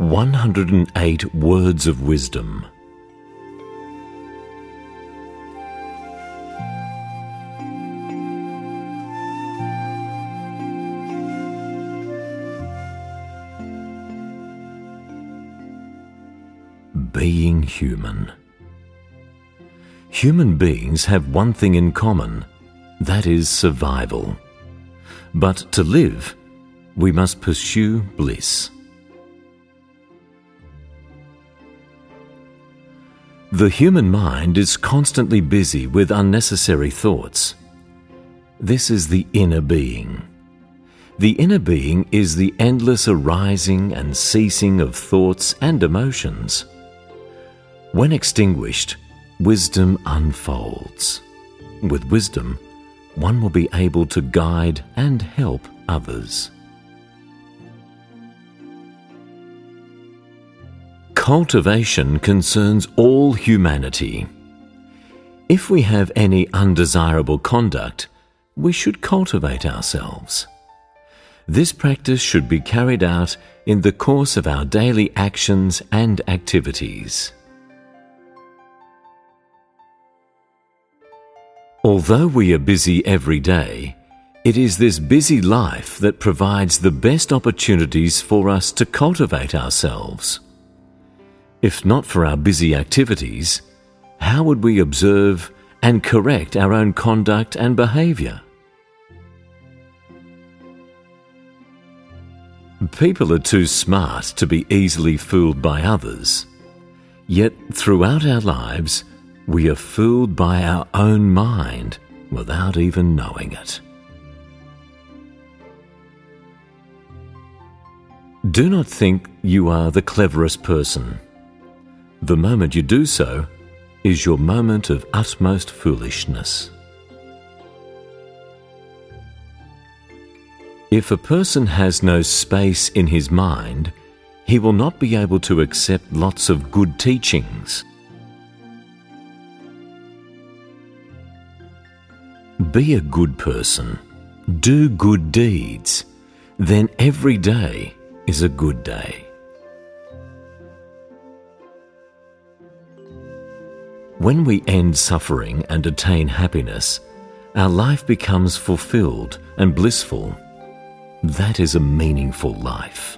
108 Words of Wisdom. Being human. Human beings have one thing in common that is survival. But to live, we must pursue bliss. The human mind is constantly busy with unnecessary thoughts. This is the inner being. The inner being is the endless arising and ceasing of thoughts and emotions. When extinguished, wisdom unfolds. With wisdom, one will be able to guide and help others. Cultivation concerns all humanity. If we have any undesirable conduct, we should cultivate ourselves. This practice should be carried out in the course of our daily actions and activities. Although we are busy every day, it is this busy life that provides the best opportunities for us to cultivate ourselves. If not for our busy activities, how would we observe and correct our own conduct and behaviour? People are too smart to be easily fooled by others. Yet throughout our lives, we are fooled by our own mind without even knowing it. Do not think you are the cleverest person. The moment you do so is your moment of utmost foolishness. If a person has no space in his mind, he will not be able to accept lots of good teachings. Be a good person. Do good deeds. Then every day is a good day. When we end suffering and attain happiness, our life becomes fulfilled and blissful. That is a meaningful life.